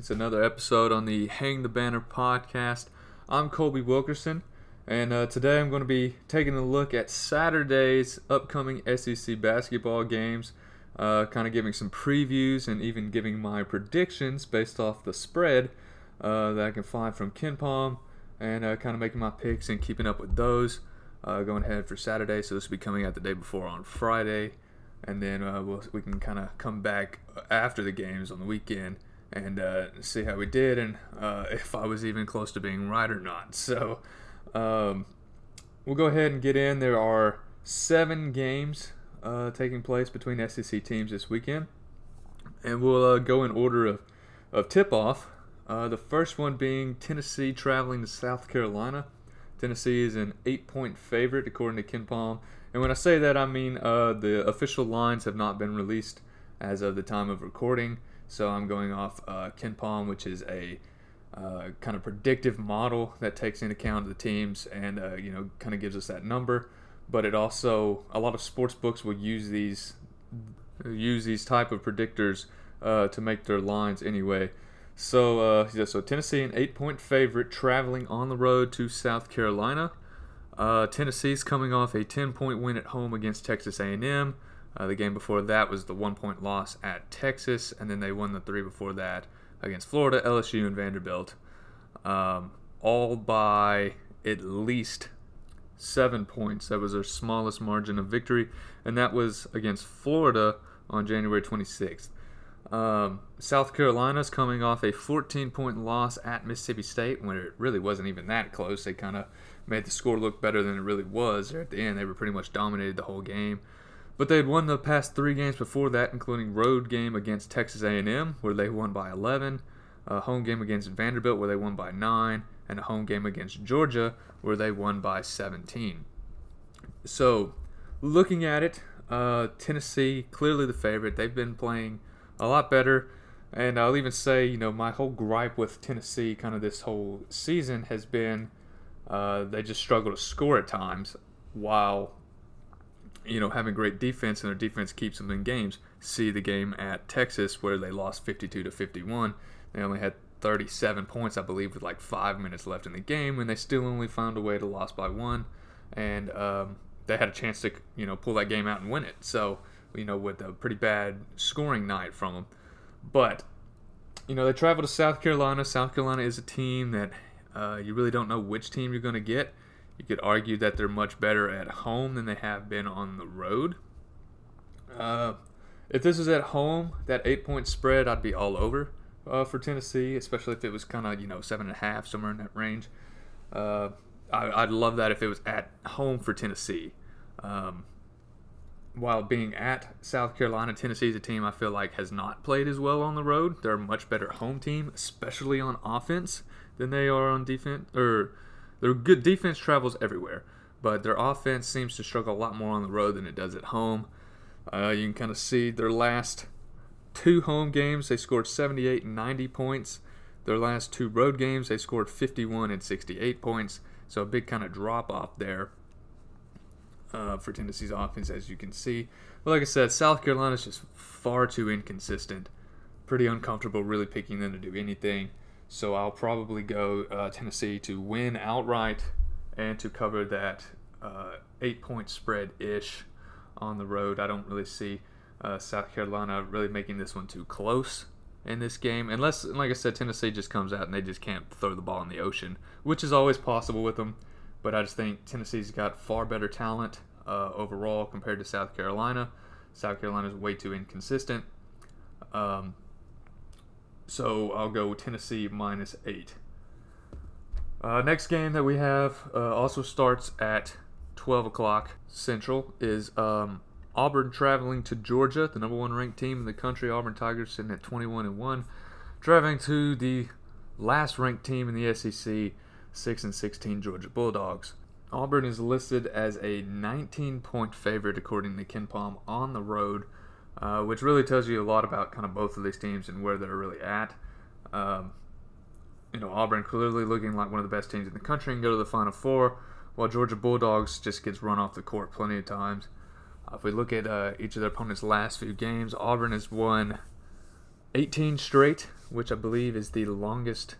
It's another episode on the Hang the Banner podcast. I'm Colby Wilkerson, and uh, today I'm going to be taking a look at Saturday's upcoming SEC basketball games, uh, kind of giving some previews and even giving my predictions based off the spread uh, that I can find from KenPom, and uh, kind of making my picks and keeping up with those. Uh, going ahead for Saturday, so this will be coming out the day before on Friday and then uh, we'll, we can kind of come back after the games on the weekend and uh, see how we did and uh, if I was even close to being right or not. So um, we'll go ahead and get in. There are seven games uh, taking place between SEC teams this weekend, and we'll uh, go in order of, of tip off. Uh, the first one being Tennessee traveling to South Carolina. Tennessee is an eight point favorite according to KenPom. And when I say that, I mean uh, the official lines have not been released as of the time of recording. So I'm going off uh, KenPom, which is a uh, kind of predictive model that takes into account the teams and uh, you know kind of gives us that number. But it also a lot of sports books will use these use these type of predictors uh, to make their lines anyway. So uh, yeah, so Tennessee an eight point favorite traveling on the road to South Carolina. Uh, Tennessee's coming off a 10-point win at home against Texas A&M. Uh, the game before that was the one-point loss at Texas, and then they won the three before that against Florida, LSU, and Vanderbilt, um, all by at least seven points. That was their smallest margin of victory, and that was against Florida on January 26th. Um, South Carolina's coming off a 14 point loss at Mississippi State when it really wasn't even that close. They kind of made the score look better than it really was. There at the end, they were pretty much dominated the whole game. But they had won the past three games before that, including road game against Texas A&M, where they won by 11, a home game against Vanderbilt, where they won by 9, and a home game against Georgia, where they won by 17. So, looking at it, uh, Tennessee clearly the favorite. They've been playing a lot better. And I'll even say, you know, my whole gripe with Tennessee kind of this whole season has been uh, they just struggle to score at times while you know having great defense and their defense keeps them in games. See the game at Texas where they lost 52 to 51. They only had 37 points, I believe, with like five minutes left in the game, and they still only found a way to lose by one. And um, they had a chance to you know pull that game out and win it. So you know with a pretty bad scoring night from them, but you know they travel to South Carolina. South Carolina is a team that uh, you really don't know which team you're going to get. You could argue that they're much better at home than they have been on the road. Uh, if this was at home, that eight point spread, I'd be all over uh, for Tennessee, especially if it was kind of, you know, seven and a half, somewhere in that range. Uh, I, would love that if it was at home for Tennessee. Um, while being at South Carolina, Tennessee is a team I feel like has not played as well on the road. They're a much better home team, especially on offense than they are on defense. Or their good defense travels everywhere, but their offense seems to struggle a lot more on the road than it does at home. Uh, you can kind of see their last two home games, they scored 78 and 90 points. Their last two road games, they scored 51 and 68 points. So a big kind of drop off there uh, for Tennessee's offense, as you can see. But like I said, South Carolina is just far too inconsistent. Pretty uncomfortable really picking them to do anything. So I'll probably go uh, Tennessee to win outright and to cover that uh, eight point spread ish on the road. I don't really see uh, South Carolina really making this one too close in this game, unless, like I said, Tennessee just comes out and they just can't throw the ball in the ocean, which is always possible with them. But I just think Tennessee's got far better talent uh, overall compared to South Carolina. South Carolina is way too inconsistent. Um, so I'll go Tennessee minus eight. Uh, next game that we have uh, also starts at 12 o'clock Central is um, Auburn traveling to Georgia, the number one ranked team in the country. Auburn Tigers sitting at 21 and one, traveling to the last ranked team in the SEC, 6 and 16 Georgia Bulldogs. Auburn is listed as a 19 point favorite according to KenPom on the road uh, which really tells you a lot about kind of both of these teams and where they're really at. Um, you know, Auburn clearly looking like one of the best teams in the country and go to the Final Four, while Georgia Bulldogs just gets run off the court plenty of times. Uh, if we look at uh, each of their opponents' last few games, Auburn has won 18 straight, which I believe is the longest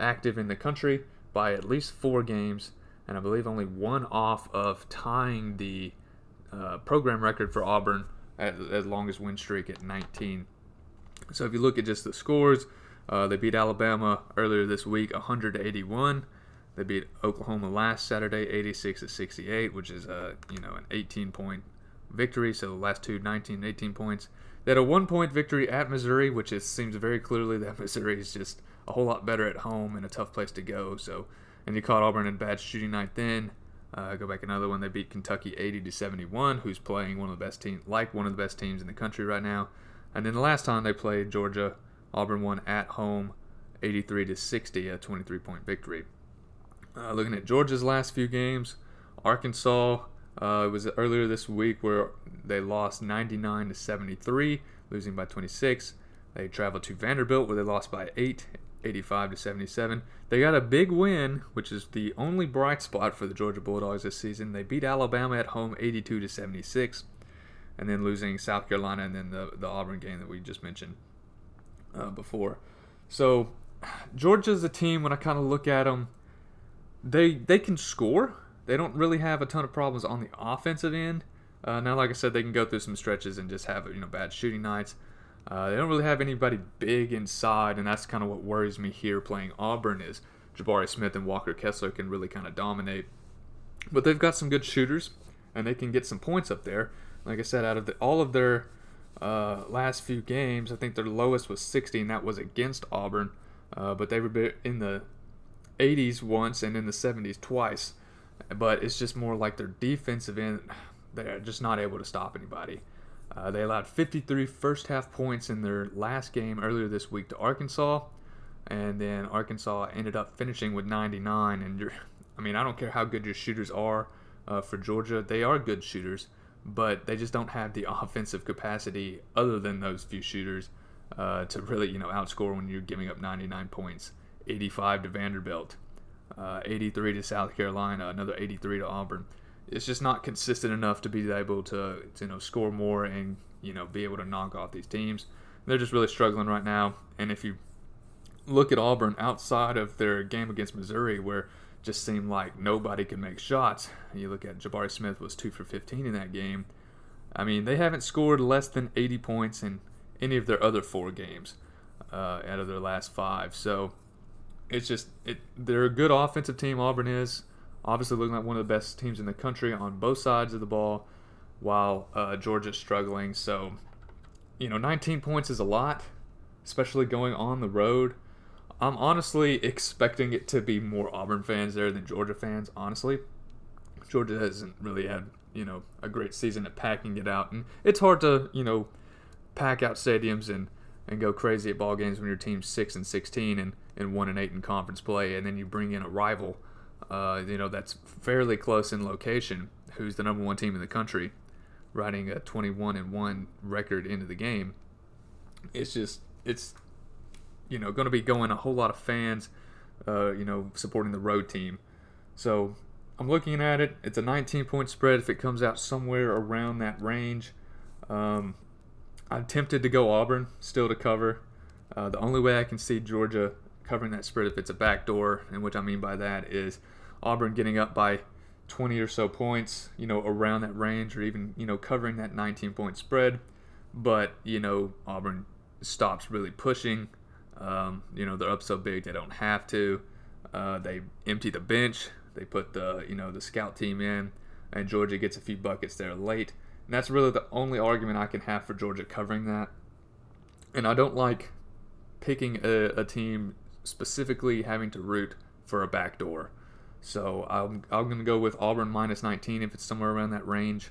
active in the country by at least four games, and I believe only one off of tying the uh, program record for Auburn at, longest win streak at 19. So if you look at just the scores, uh, they beat Alabama earlier this week, 181. They beat Oklahoma last Saturday, 86 to 68, which is a you know an 18 point victory. So the last two, 19, 18 points. They had a one point victory at Missouri, which seems very clearly that Missouri is just a whole lot better at home and a tough place to go. So, and you caught Auburn in bad shooting night then. Uh, go back another one. They beat Kentucky 80 to 71, who's playing one of the best teams, like one of the best teams in the country right now. And then the last time they played Georgia, Auburn won at home 83 to 60, a 23 point victory. Uh, looking at Georgia's last few games, Arkansas uh, it was earlier this week where they lost 99 to 73, losing by 26. They traveled to Vanderbilt where they lost by 8, 85 to 77. They got a big win, which is the only bright spot for the Georgia Bulldogs this season. They beat Alabama at home 82 to 76, and then losing South Carolina and then the, the Auburn game that we just mentioned uh, before. So Georgia's a team when I kind of look at them, they they can score. They don't really have a ton of problems on the offensive end. Uh, now, like I said, they can go through some stretches and just have you know bad shooting nights. Uh, they don't really have anybody big inside, and that's kind of what worries me here playing Auburn is Jabari Smith and Walker Kessler can really kind of dominate. But they've got some good shooters, and they can get some points up there. Like I said, out of the, all of their uh, last few games, I think their lowest was 60, and that was against Auburn. Uh, but they were in the 80s once and in the 70s twice. But it's just more like their defensive end, they're just not able to stop anybody. Uh, they allowed 53 first half points in their last game earlier this week to Arkansas, and then Arkansas ended up finishing with 99. And I mean, I don't care how good your shooters are uh, for Georgia, they are good shooters, but they just don't have the offensive capacity other than those few shooters uh, to really, you know, outscore when you're giving up 99 points, 85 to Vanderbilt, uh, 83 to South Carolina, another 83 to Auburn it's just not consistent enough to be able to, to, you know score more and you know be able to knock off these teams. They're just really struggling right now. And if you look at Auburn outside of their game against Missouri, where just seemed like nobody could make shots, you look at Jabari Smith was two for 15 in that game. I mean, they haven't scored less than 80 points in any of their other four games uh, out of their last five. So it's just it. They're a good offensive team. Auburn is obviously looking like one of the best teams in the country on both sides of the ball, while uh, Georgia's struggling. So, you know, 19 points is a lot, especially going on the road. I'm honestly expecting it to be more Auburn fans there than Georgia fans, honestly. Georgia hasn't really had, you know, a great season at packing it out. And it's hard to, you know, pack out stadiums and, and go crazy at ball games when your team's 6 and 16 and, and 1 and 8 in conference play. And then you bring in a rival uh, you know, that's fairly close in location, who's the number one team in the country, riding a 21 and 1 record into the game. It's just, it's, you know, going to be going a whole lot of fans, uh, you know, supporting the road team. So I'm looking at it. It's a 19 point spread if it comes out somewhere around that range. Um, I'm tempted to go Auburn still to cover. Uh, the only way I can see Georgia covering that spread if it's a backdoor, and what I mean by that is Auburn getting up by 20 or so points, you know, around that range, or even you know covering that 19 point spread. But you know, Auburn stops really pushing. Um, you know, they're up so big they don't have to. Uh, they empty the bench. They put the you know the scout team in, and Georgia gets a few buckets there late. And that's really the only argument I can have for Georgia covering that. And I don't like picking a, a team specifically having to root for a backdoor. So I'm, I'm going to go with Auburn minus 19 if it's somewhere around that range.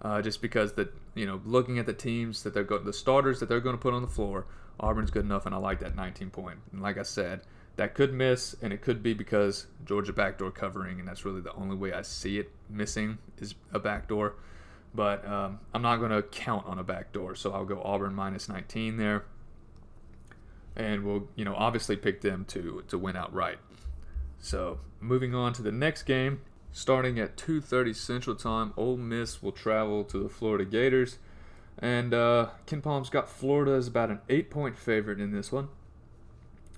Uh, just because that you know looking at the teams that they're going the starters that they're going to put on the floor, Auburn's good enough, and I like that 19 point. And like I said, that could miss, and it could be because Georgia backdoor covering, and that's really the only way I see it missing is a backdoor. But um, I'm not going to count on a backdoor, so I'll go Auburn minus 19 there and we'll you know obviously pick them to to win outright. So moving on to the next game, starting at 2:30 Central Time, Ole Miss will travel to the Florida Gators. And uh, KenPom's got Florida as about an eight point favorite in this one.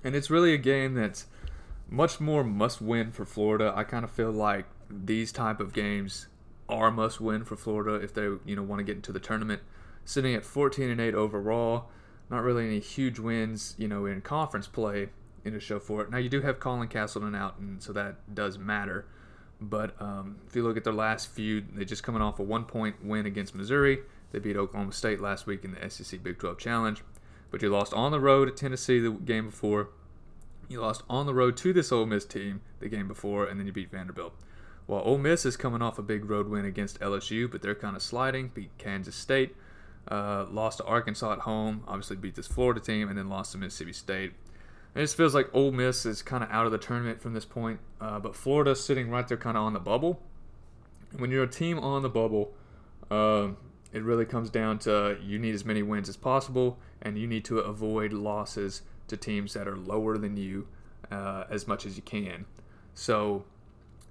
And it's really a game that's much more must win for Florida. I kind of feel like these type of games are must win for Florida if they you know want to get into the tournament. Sitting at 14 and 8 overall, not really any huge wins you know in conference play in a show for it. Now you do have Colin Castleton out, and so that does matter. But um, if you look at their last few, they're just coming off a one point win against Missouri. They beat Oklahoma State last week in the SEC Big 12 Challenge. But you lost on the road at Tennessee the game before. You lost on the road to this Ole Miss team the game before, and then you beat Vanderbilt. While Ole Miss is coming off a big road win against LSU, but they're kind of sliding, beat Kansas State, uh, lost to Arkansas at home, obviously beat this Florida team, and then lost to Mississippi State. It just feels like Ole Miss is kind of out of the tournament from this point, uh, but Florida's sitting right there kind of on the bubble. When you're a team on the bubble, uh, it really comes down to you need as many wins as possible, and you need to avoid losses to teams that are lower than you uh, as much as you can. So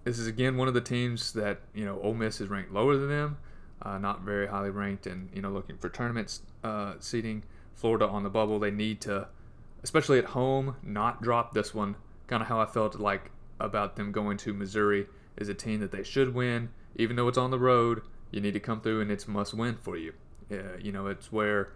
this is again one of the teams that you know Ole Miss is ranked lower than them, uh, not very highly ranked, and you know looking for tournaments uh, seating. Florida on the bubble, they need to especially at home, not drop this one. Kind of how I felt like about them going to Missouri is a team that they should win, even though it's on the road. You need to come through, and it's must win for you. Uh, you know, it's where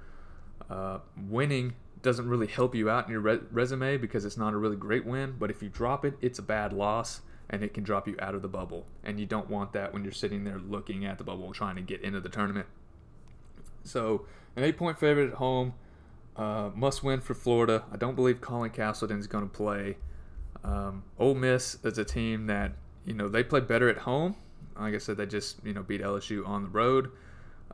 uh, winning doesn't really help you out in your re- resume because it's not a really great win. But if you drop it, it's a bad loss, and it can drop you out of the bubble. And you don't want that when you're sitting there looking at the bubble, trying to get into the tournament. So, an eight-point favorite at home uh, must win for Florida. I don't believe Colin Castleton is going to play. Um, Ole Miss is a team that you know they play better at home. Like I said, they just you know beat LSU on the road.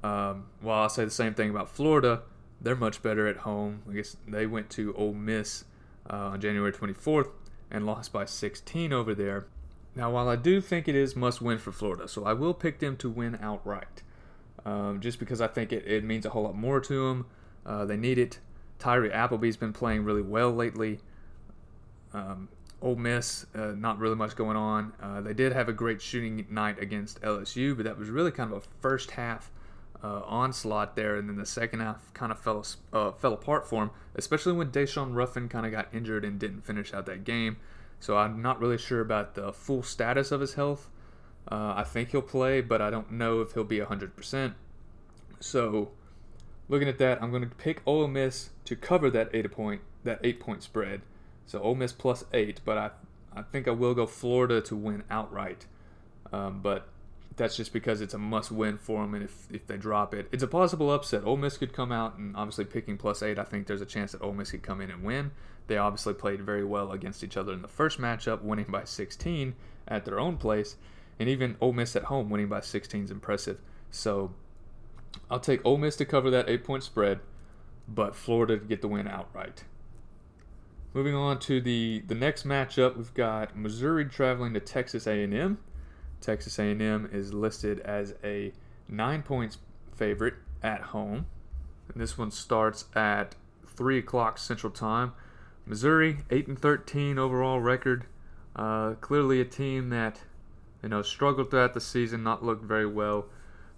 Um, while I say the same thing about Florida, they're much better at home. I guess they went to Ole Miss uh, on January 24th and lost by 16 over there. Now, while I do think it is must win for Florida, so I will pick them to win outright, um, just because I think it, it means a whole lot more to them. Uh, they need it. Tyree Appleby's been playing really well lately. Um, Ole Miss, uh, not really much going on. Uh, they did have a great shooting night against LSU, but that was really kind of a first half uh, onslaught there, and then the second half kind of fell uh, fell apart for them, especially when Daeshun Ruffin kind of got injured and didn't finish out that game. So I'm not really sure about the full status of his health. Uh, I think he'll play, but I don't know if he'll be 100%. So looking at that, I'm going to pick Ole Miss to cover that eight point that eight point spread. So Ole Miss plus eight, but I I think I will go Florida to win outright. Um, but that's just because it's a must win for them, and if, if they drop it, it's a possible upset. Ole Miss could come out and obviously picking plus eight. I think there's a chance that Ole Miss could come in and win. They obviously played very well against each other in the first matchup, winning by 16 at their own place, and even Ole Miss at home winning by 16 is impressive. So I'll take Ole Miss to cover that eight point spread, but Florida to get the win outright. Moving on to the the next matchup, we've got Missouri traveling to Texas A&M. Texas A&M is listed as a nine points favorite at home. And this one starts at three o'clock Central Time. Missouri eight and thirteen overall record. Uh, clearly a team that you know struggled throughout the season, not looked very well.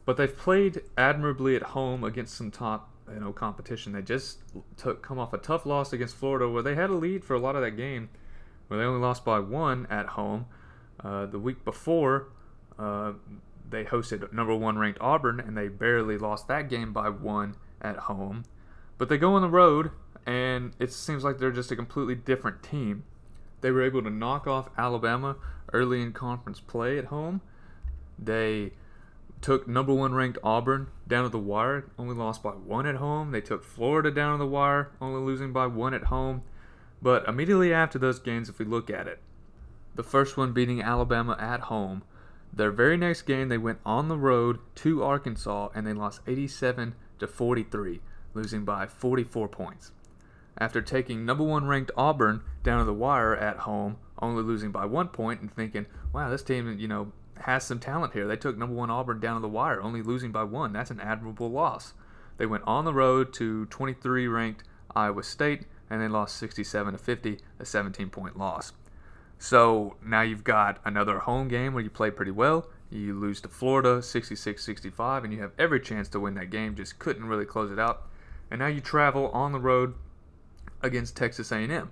But they've played admirably at home against some top you know competition. They just took come off a tough loss against Florida, where they had a lead for a lot of that game, where they only lost by one at home. Uh, the week before, uh, they hosted number one ranked Auburn, and they barely lost that game by one at home. But they go on the road, and it seems like they're just a completely different team. They were able to knock off Alabama early in conference play at home. They took number one ranked Auburn down to the wire, only lost by one at home. They took Florida down to the wire, only losing by one at home. But immediately after those games, if we look at it, the first one beating Alabama at home, their very next game they went on the road to Arkansas and they lost 87 to 43, losing by 44 points. After taking number one ranked Auburn down to the wire at home, only losing by one point, and thinking, wow, this team, you know, has some talent here. They took number one Auburn down to the wire, only losing by one. That's an admirable loss. They went on the road to 23 ranked Iowa State and they lost 67 to 50, a 17 point loss. So now you've got another home game where you play pretty well. You lose to Florida 66-65 and you have every chance to win that game, just couldn't really close it out. And now you travel on the road against Texas A&M,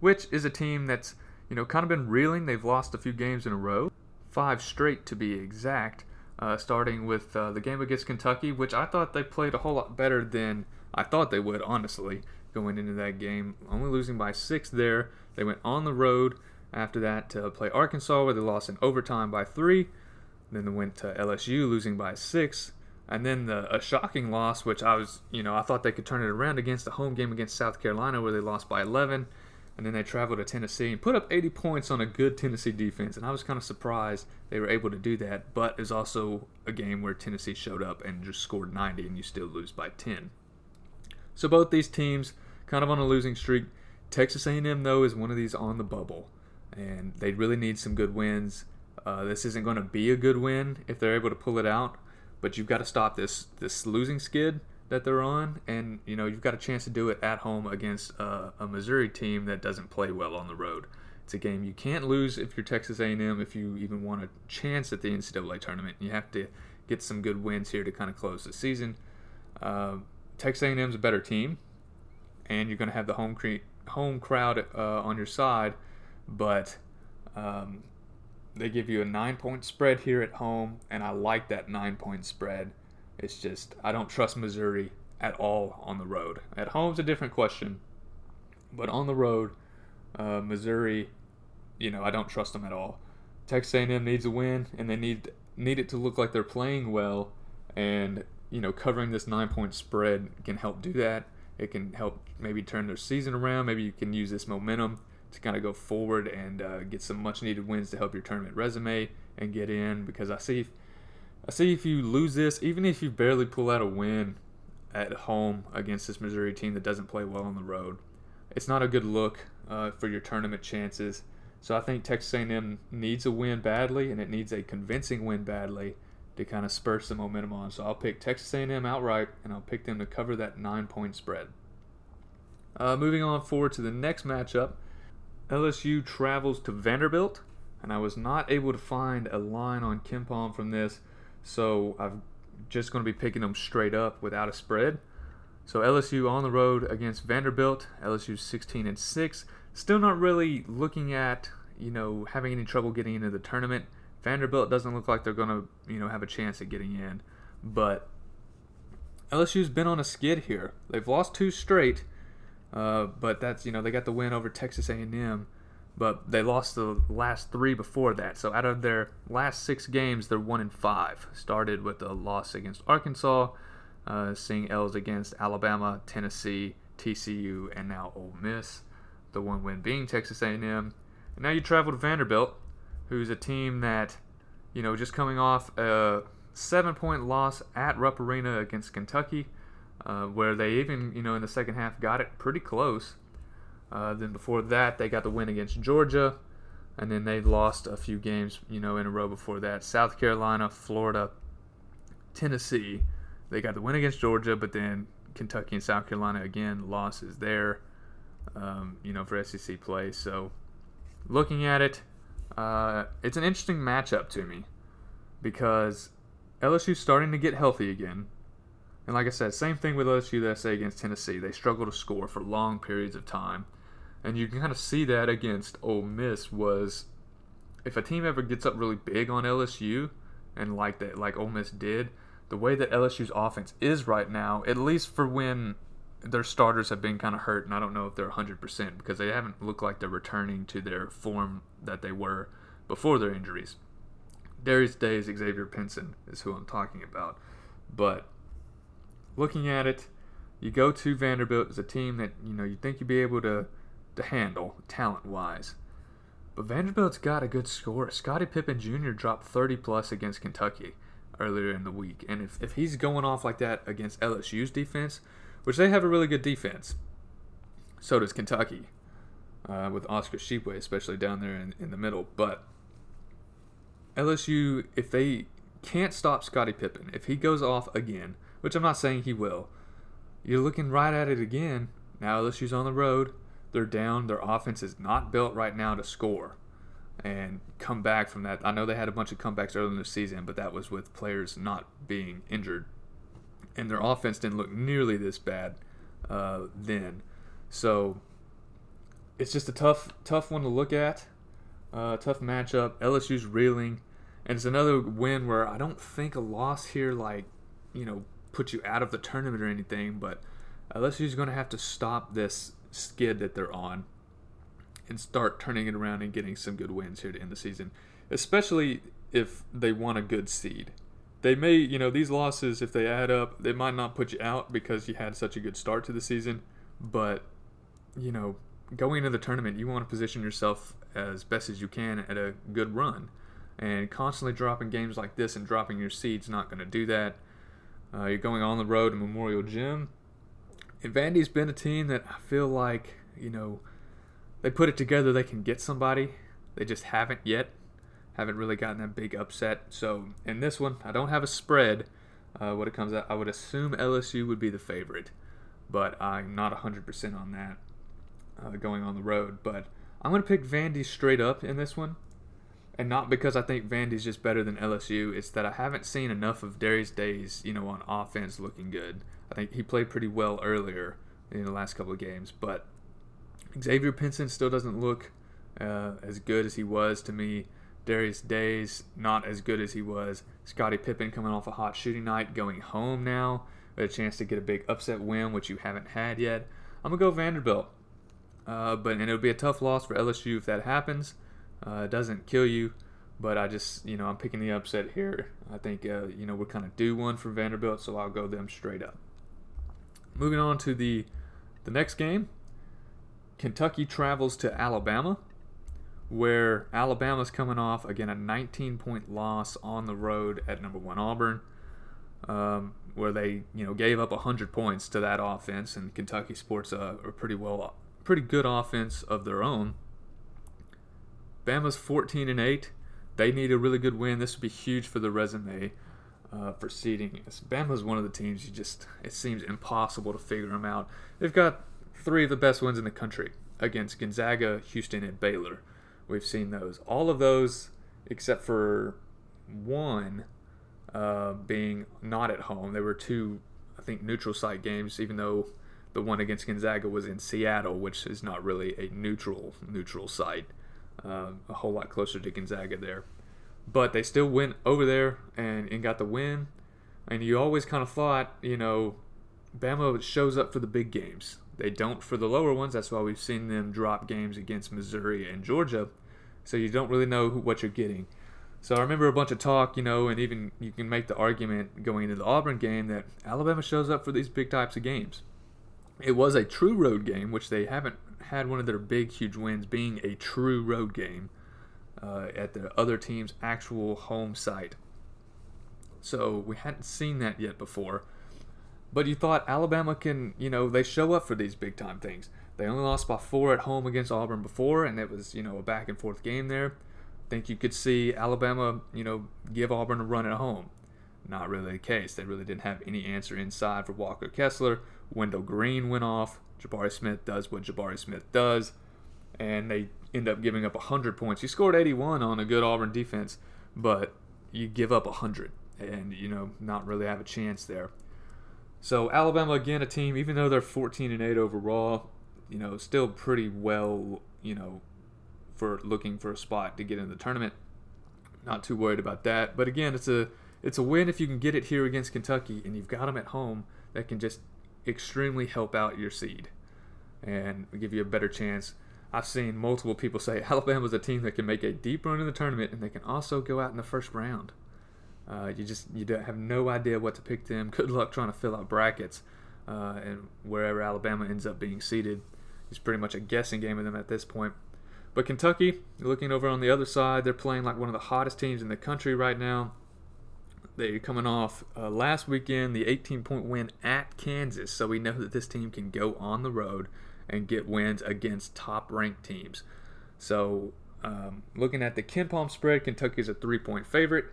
which is a team that's, you know, kind of been reeling. They've lost a few games in a row, five straight to be exact, uh, starting with uh, the game against Kentucky, which I thought they played a whole lot better than I thought they would, honestly, going into that game. Only losing by six there. They went on the road after that to play Arkansas, where they lost in overtime by three. Then they went to LSU, losing by six. And then the, a shocking loss, which I was, you know, I thought they could turn it around against the home game against South Carolina, where they lost by 11. And then they traveled to Tennessee and put up 80 points on a good Tennessee defense. And I was kind of surprised they were able to do that. But it was also a game where Tennessee showed up and just scored 90, and you still lose by 10. So both these teams kind of on a losing streak. Texas A&M though is one of these on the bubble, and they really need some good wins. Uh, this isn't going to be a good win if they're able to pull it out, but you've got to stop this this losing skid that they're on, and you know you've got a chance to do it at home against uh, a Missouri team that doesn't play well on the road. It's a game you can't lose if you're Texas A&M if you even want a chance at the NCAA tournament. You have to get some good wins here to kind of close the season. Uh, Texas A&M's a better team, and you're going to have the home cre- home crowd uh, on your side, but um, they give you a nine point spread here at home, and I like that nine point spread. It's just I don't trust Missouri at all on the road. At home's a different question, but on the road, uh, Missouri, you know I don't trust them at all. Texas A&M needs a win, and they need need it to look like they're playing well, and you know, covering this nine point spread can help do that. It can help maybe turn their season around. Maybe you can use this momentum to kind of go forward and uh, get some much needed wins to help your tournament resume and get in. Because I see, I see if you lose this, even if you barely pull out a win at home against this Missouri team that doesn't play well on the road, it's not a good look uh, for your tournament chances. So I think Texas A&M needs a win badly, and it needs a convincing win badly to kind of spur some momentum on. So I'll pick Texas A&M outright, and I'll pick them to cover that nine-point spread. Uh, moving on forward to the next matchup, LSU travels to Vanderbilt, and I was not able to find a line on KenPom from this, so I'm just going to be picking them straight up without a spread. So LSU on the road against Vanderbilt. LSU 16 and 6. Still not really looking at you know having any trouble getting into the tournament. Vanderbilt doesn't look like they're going to, you know, have a chance at getting in. But LSU's been on a skid here. They've lost two straight, uh, but that's you know they got the win over Texas A&M, but they lost the last three before that. So out of their last six games, they're one in five. Started with a loss against Arkansas, uh, seeing L's against Alabama, Tennessee, TCU, and now Ole Miss. The one win being Texas A&M. And now you travel to Vanderbilt, who's a team that, you know, just coming off a seven point loss at Rupp Arena against Kentucky, uh, where they even, you know, in the second half got it pretty close. Uh, then before that, they got the win against Georgia, and then they lost a few games, you know, in a row before that. South Carolina, Florida, Tennessee. They got the win against Georgia, but then Kentucky and South Carolina again losses there, um, you know, for SEC play. So looking at it, uh, it's an interesting matchup to me because LSU's starting to get healthy again. And like I said, same thing with I say against Tennessee. They struggle to score for long periods of time. And you can kind of see that against Ole Miss was if a team ever gets up really big on LSU and like that like Ole Miss did, the way that LSU's offense is right now, at least for when their starters have been kind of hurt, and I don't know if they're 100% because they haven't looked like they're returning to their form that they were before their injuries. Darius Days, Xavier Pinson is who I'm talking about. But looking at it, you go to Vanderbilt as a team that you know you think you'd be able to to handle talent wise. But Vanderbilt's got a good score. Scottie Pippen Jr. dropped 30 plus against Kentucky earlier in the week. And if, if he's going off like that against LSU's defense, which they have a really good defense. So does Kentucky, uh, with Oscar Tshiebwe, especially down there in, in the middle. But LSU, if they can't stop Scottie Pippen, if he goes off again, which I'm not saying he will, you're looking right at it again. Now LSU's on the road. They're down. Their offense is not built right now to score. and come back from that. I know they had a bunch of comebacks early in the season, but that was with players not being injured, and their offense didn't look nearly this bad uh, then. So it's just a tough, tough one to look at. Uh, tough matchup. LSU's reeling, and it's another win where I don't think a loss here, like you know, put you out of the tournament or anything, but uh, LSU's going to have to stop this skid that they're on and start turning it around and getting some good wins here to end the season, especially if they want a good seed. They may, you know, these losses, if they add up, they might not put you out because you had such a good start to the season, but, you know, going into the tournament, you want to position yourself as best as you can at a good run. And constantly dropping games like this and dropping your seed's not going to do that. Uh, you're going on the road to Memorial Gym. And Vandy's been a team that I feel like, you know, they put it together, they can get somebody. They just haven't yet. Haven't really gotten that big upset. So in this one, I don't have a spread. Uh, what it comes out, I would assume LSU would be the favorite, but I'm not 100% on that uh, going on the road. But I'm going to pick Vandy straight up in this one. And not because I think Vandy's just better than LSU. It's that I haven't seen enough of Darius Days, you know, on offense looking good. I think he played pretty well earlier in the last couple of games. But Xavier Pinson still doesn't look uh, as good as he was to me. Darius Days, not as good as he was. Scottie Pippen coming off a hot shooting night, going home now with a chance to get a big upset win, which you haven't had yet. I'm gonna go Vanderbilt. Uh, but and it'll be a tough loss for LSU if that happens. Uh, it doesn't kill you, but I just you know I'm picking the upset here. I think uh, you know we're kind of due one for Vanderbilt, so I'll go them straight up. Moving on to the the next game, Kentucky travels to Alabama, where Alabama's coming off again a 19 point loss on the road at number one Auburn. Um, where they you know gave up 100 points to that offense, and Kentucky sports a, a pretty well pretty good offense of their own. Bama's 14 and 8. They need a really good win. This would be huge for the resume uh, for seeding. Bama's one of the teams you just it seems impossible to figure them out. They've got three of the best wins in the country against Gonzaga, Houston, and Baylor. We've seen those. All of those except for one uh, being not at home. There were two, I think, neutral site games, even though the one against Gonzaga was in Seattle, which is not really a neutral neutral site. Uh, a whole lot closer to Gonzaga there, but they still went over there and, and got the win. And you always kind of thought, you know, Bama shows up for the big games. They don't for the lower ones. That's why we've seen them drop games against Missouri and Georgia. So you don't really know who, what you're getting. So I remember a bunch of talk, you know, and even you can make the argument going into the Auburn game that Alabama shows up for these big types of games. It was a true road game, which they haven't had one of their big, huge wins being a true road game uh, at the other team's actual home site. So we hadn't seen that yet before. But you thought Alabama can, you know, they show up for these big time things. They only lost by four at home against Auburn before, and it was, you know, a back and forth game there. I think you could see Alabama, you know, give Auburn a run at home. Not really the case. They really didn't have any answer inside for Walker Kessler. Wendell Green went off. Jabari Smith does what Jabari Smith does. And they end up giving up 100 points. You scored 81 on a good Auburn defense, but you give up 100 and, you know, not really have a chance there. So Alabama, again, a team, even though they're 14 and 8 overall, you know, still pretty well, you know, for looking for a spot to get in the tournament. Not too worried about that. But again, it's a it's a win if you can get it here against Kentucky and you've got them at home that can just extremely help out your seed and give you a better chance. I've seen multiple people say Alabama's a team that can make a deep run in the tournament and they can also go out in the first round. Uh, you just you have no idea what to pick them. Good luck trying to fill out brackets uh, and wherever Alabama ends up being seated. It's pretty much a guessing game of them at this point. But Kentucky, looking over on the other side, they're playing like one of the hottest teams in the country right now. They're coming off uh, last weekend the 18 point win at Kansas, so we know that this team can go on the road and get wins against top ranked teams. So, um, looking at the KenPom spread, Kentucky is a three point favorite.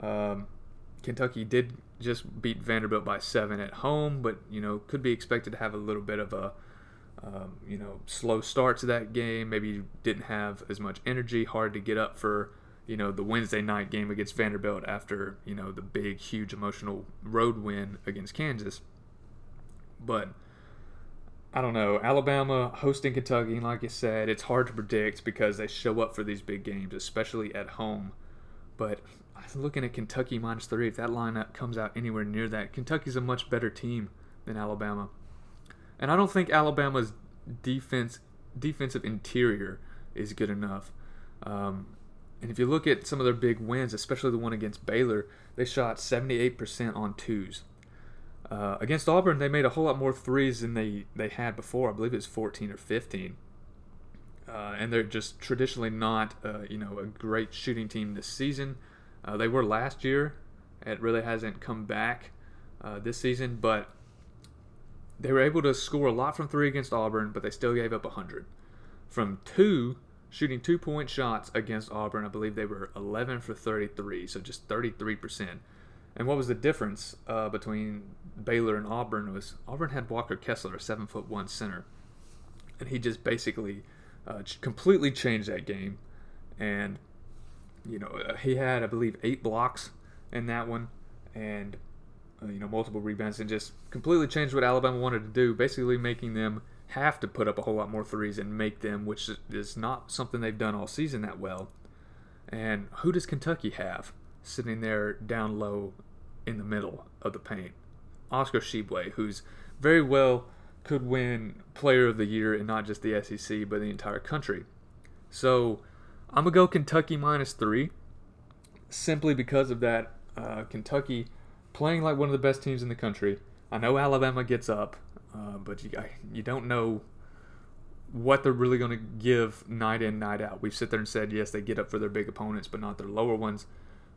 Um, Kentucky did just beat Vanderbilt by seven at home, but you know could be expected to have a little bit of a um, you know, slow start to that game. Maybe didn't have as much energy, hard to get up for, you know, the Wednesday night game against Vanderbilt after, you know, the big, huge emotional road win against Kansas. But I don't know. Alabama hosting Kentucky, like I said, it's hard to predict because they show up for these big games, especially at home. But looking at Kentucky minus three. If that lineup comes out anywhere near that, Kentucky's a much better team than Alabama. And I don't think Alabama's defense defensive interior is good enough. Um, and if you look at some of their big wins, especially the one against Baylor, they shot 78% on twos. Uh, against Auburn, they made a whole lot more threes than they, they had before. I believe it was 14 or 15. Uh, and they're just traditionally not, uh, you know, a great shooting team this season. Uh, they were last year. It really hasn't come back uh, this season, but they were able to score a lot from three against Auburn, but they still gave up 100. From two, shooting two point shots against Auburn, I believe they were 11 for 33, so just 33%. And what was the difference uh, between Baylor and Auburn was Auburn had Walker Kessler, a seven foot one center, and he just basically uh, completely changed that game. And you know uh, he had I believe eight blocks in that one, and uh, you know multiple rebounds, and just completely changed what Alabama wanted to do, basically making them have to put up a whole lot more threes and make them, which is not something they've done all season that well. And who does Kentucky have sitting there down low in the middle of the paint. Oscar Tshiebwe, who's very well could win Player of the Year in not just the SEC but the entire country. So I'm gonna go Kentucky minus three, simply because of that. Uh, Kentucky playing like one of the best teams in the country. I know Alabama gets up, uh, but you you don't know what they're really going to give night in night out. We've sit there and said yes, they get up for their big opponents, but not their lower ones.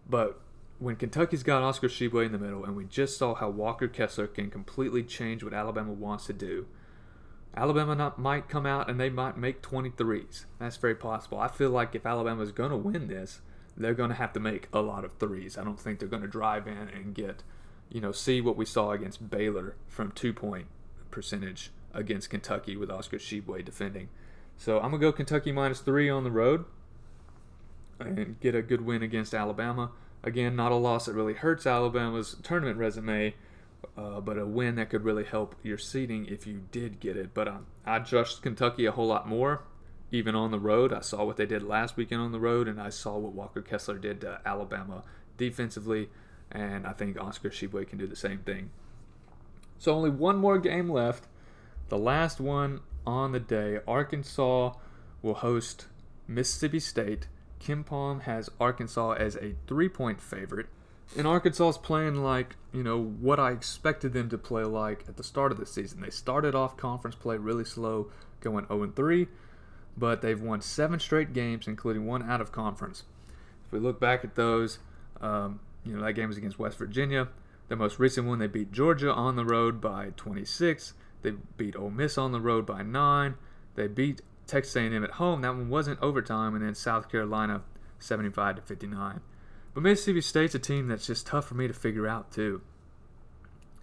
But when Kentucky's got Oscar Tshiebwe in the middle, and we just saw how Walker Kessler can completely change what Alabama wants to do, Alabama not, might come out and they might make 23s. That's very possible. I feel like if Alabama's going to win this, they're going to have to make a lot of threes. I don't think they're going to drive in and get, you know, see what we saw against Baylor from two point percentage against Kentucky with Oscar Tshiebwe defending. So I'm going to go Kentucky minus three on the road and get a good win against Alabama. Again, not a loss that really hurts Alabama's tournament resume, uh, but a win that could really help your seeding if you did get it. But um, I trust Kentucky a whole lot more, even on the road. I saw what they did last weekend on the road, and I saw what Walker Kessler did to Alabama defensively, and I think Oscar Tshiebwe can do the same thing. So only one more game left. The last one on the day. Arkansas will host Mississippi State. KenPom has Arkansas as a three point favorite. And Arkansas is playing like, you know, what I expected them to play like at the start of the season. They started off conference play really slow, going 0 3, but they've won seven straight games, including one out of conference. If we look back at those, um, you know, that game was against West Virginia. The most recent one, they beat Georgia on the road by 26. They beat Ole Miss on the road by 9. They beat Texas A&M at home. That one wasn't overtime, and then South Carolina, 75 to 59. But Mississippi State's a team that's just tough for me to figure out too.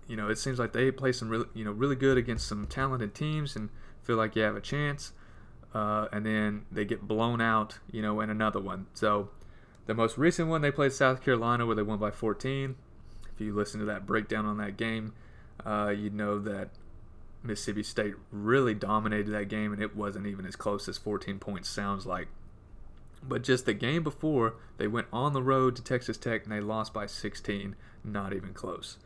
You know, it seems like they play some really, you know, really good against some talented teams and feel like you have a chance, uh, and then they get blown out, you know, in another one. So, the most recent one they played South Carolina where they won by 14. If you listen to that breakdown on that game, uh, you'd know that Mississippi State really dominated that game, and it wasn't even as close as 14 points sounds like. But just the game before, they went on the road to Texas Tech and they lost by 16, not even close.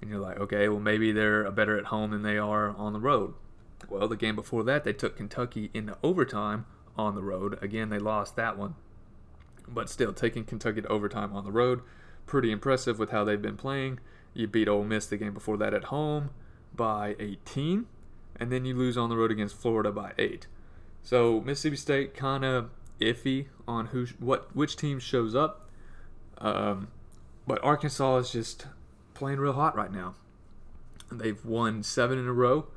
And you're like, okay, well, maybe they're better at home than they are on the road. Well, the game before that, they took Kentucky into overtime on the road. Again, they lost that one. But still, taking Kentucky to overtime on the road, pretty impressive with how they've been playing. You beat Ole Miss the game before that at home by 18, and then you lose on the road against Florida by 8. So Mississippi State kind of iffy on who what which team shows up. Um, but Arkansas is just playing real hot right now. They've won seven in a row,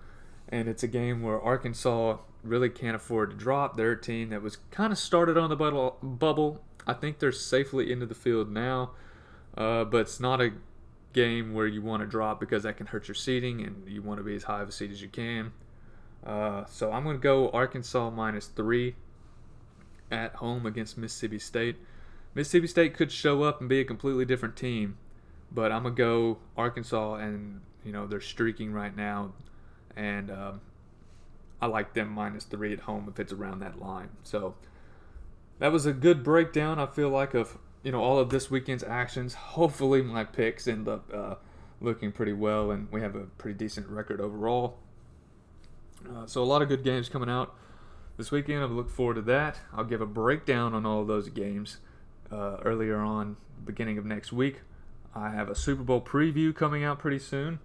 and it's a game where Arkansas really can't afford to drop. They're a team that was kind of started on the bubble. I think they're safely into the field now, uh, but it's not a game where you want to drop because that can hurt your seating and you want to be as high of a seed as you can. Uh, so I'm going to go Arkansas minus three at home against Mississippi State. Mississippi State could show up and be a completely different team, but I'm gonna go Arkansas, and you know they're streaking right now, and um, I like them minus three at home if it's around that line. So that was a good breakdown. I feel like of you know all of this weekend's actions. Hopefully my picks end up uh, looking pretty well, and we have a pretty decent record overall. Uh, so a lot of good games coming out this weekend. I look forward to that. I'll give a breakdown on all of those games uh, earlier on, beginning of next week. I have a Super Bowl preview coming out pretty soon,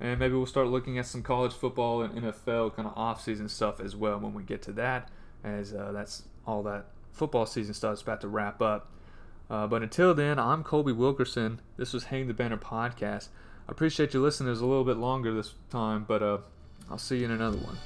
and maybe we'll start looking at some college football and NFL kind of off-season stuff as well when we get to that, as uh, that's all that football season stuff is about to wrap up. Uh, but until then, I'm Colby Wilkerson. This was Hang the Banner podcast. I appreciate you listening. It was a little bit longer this time, but uh, I'll see you in another one.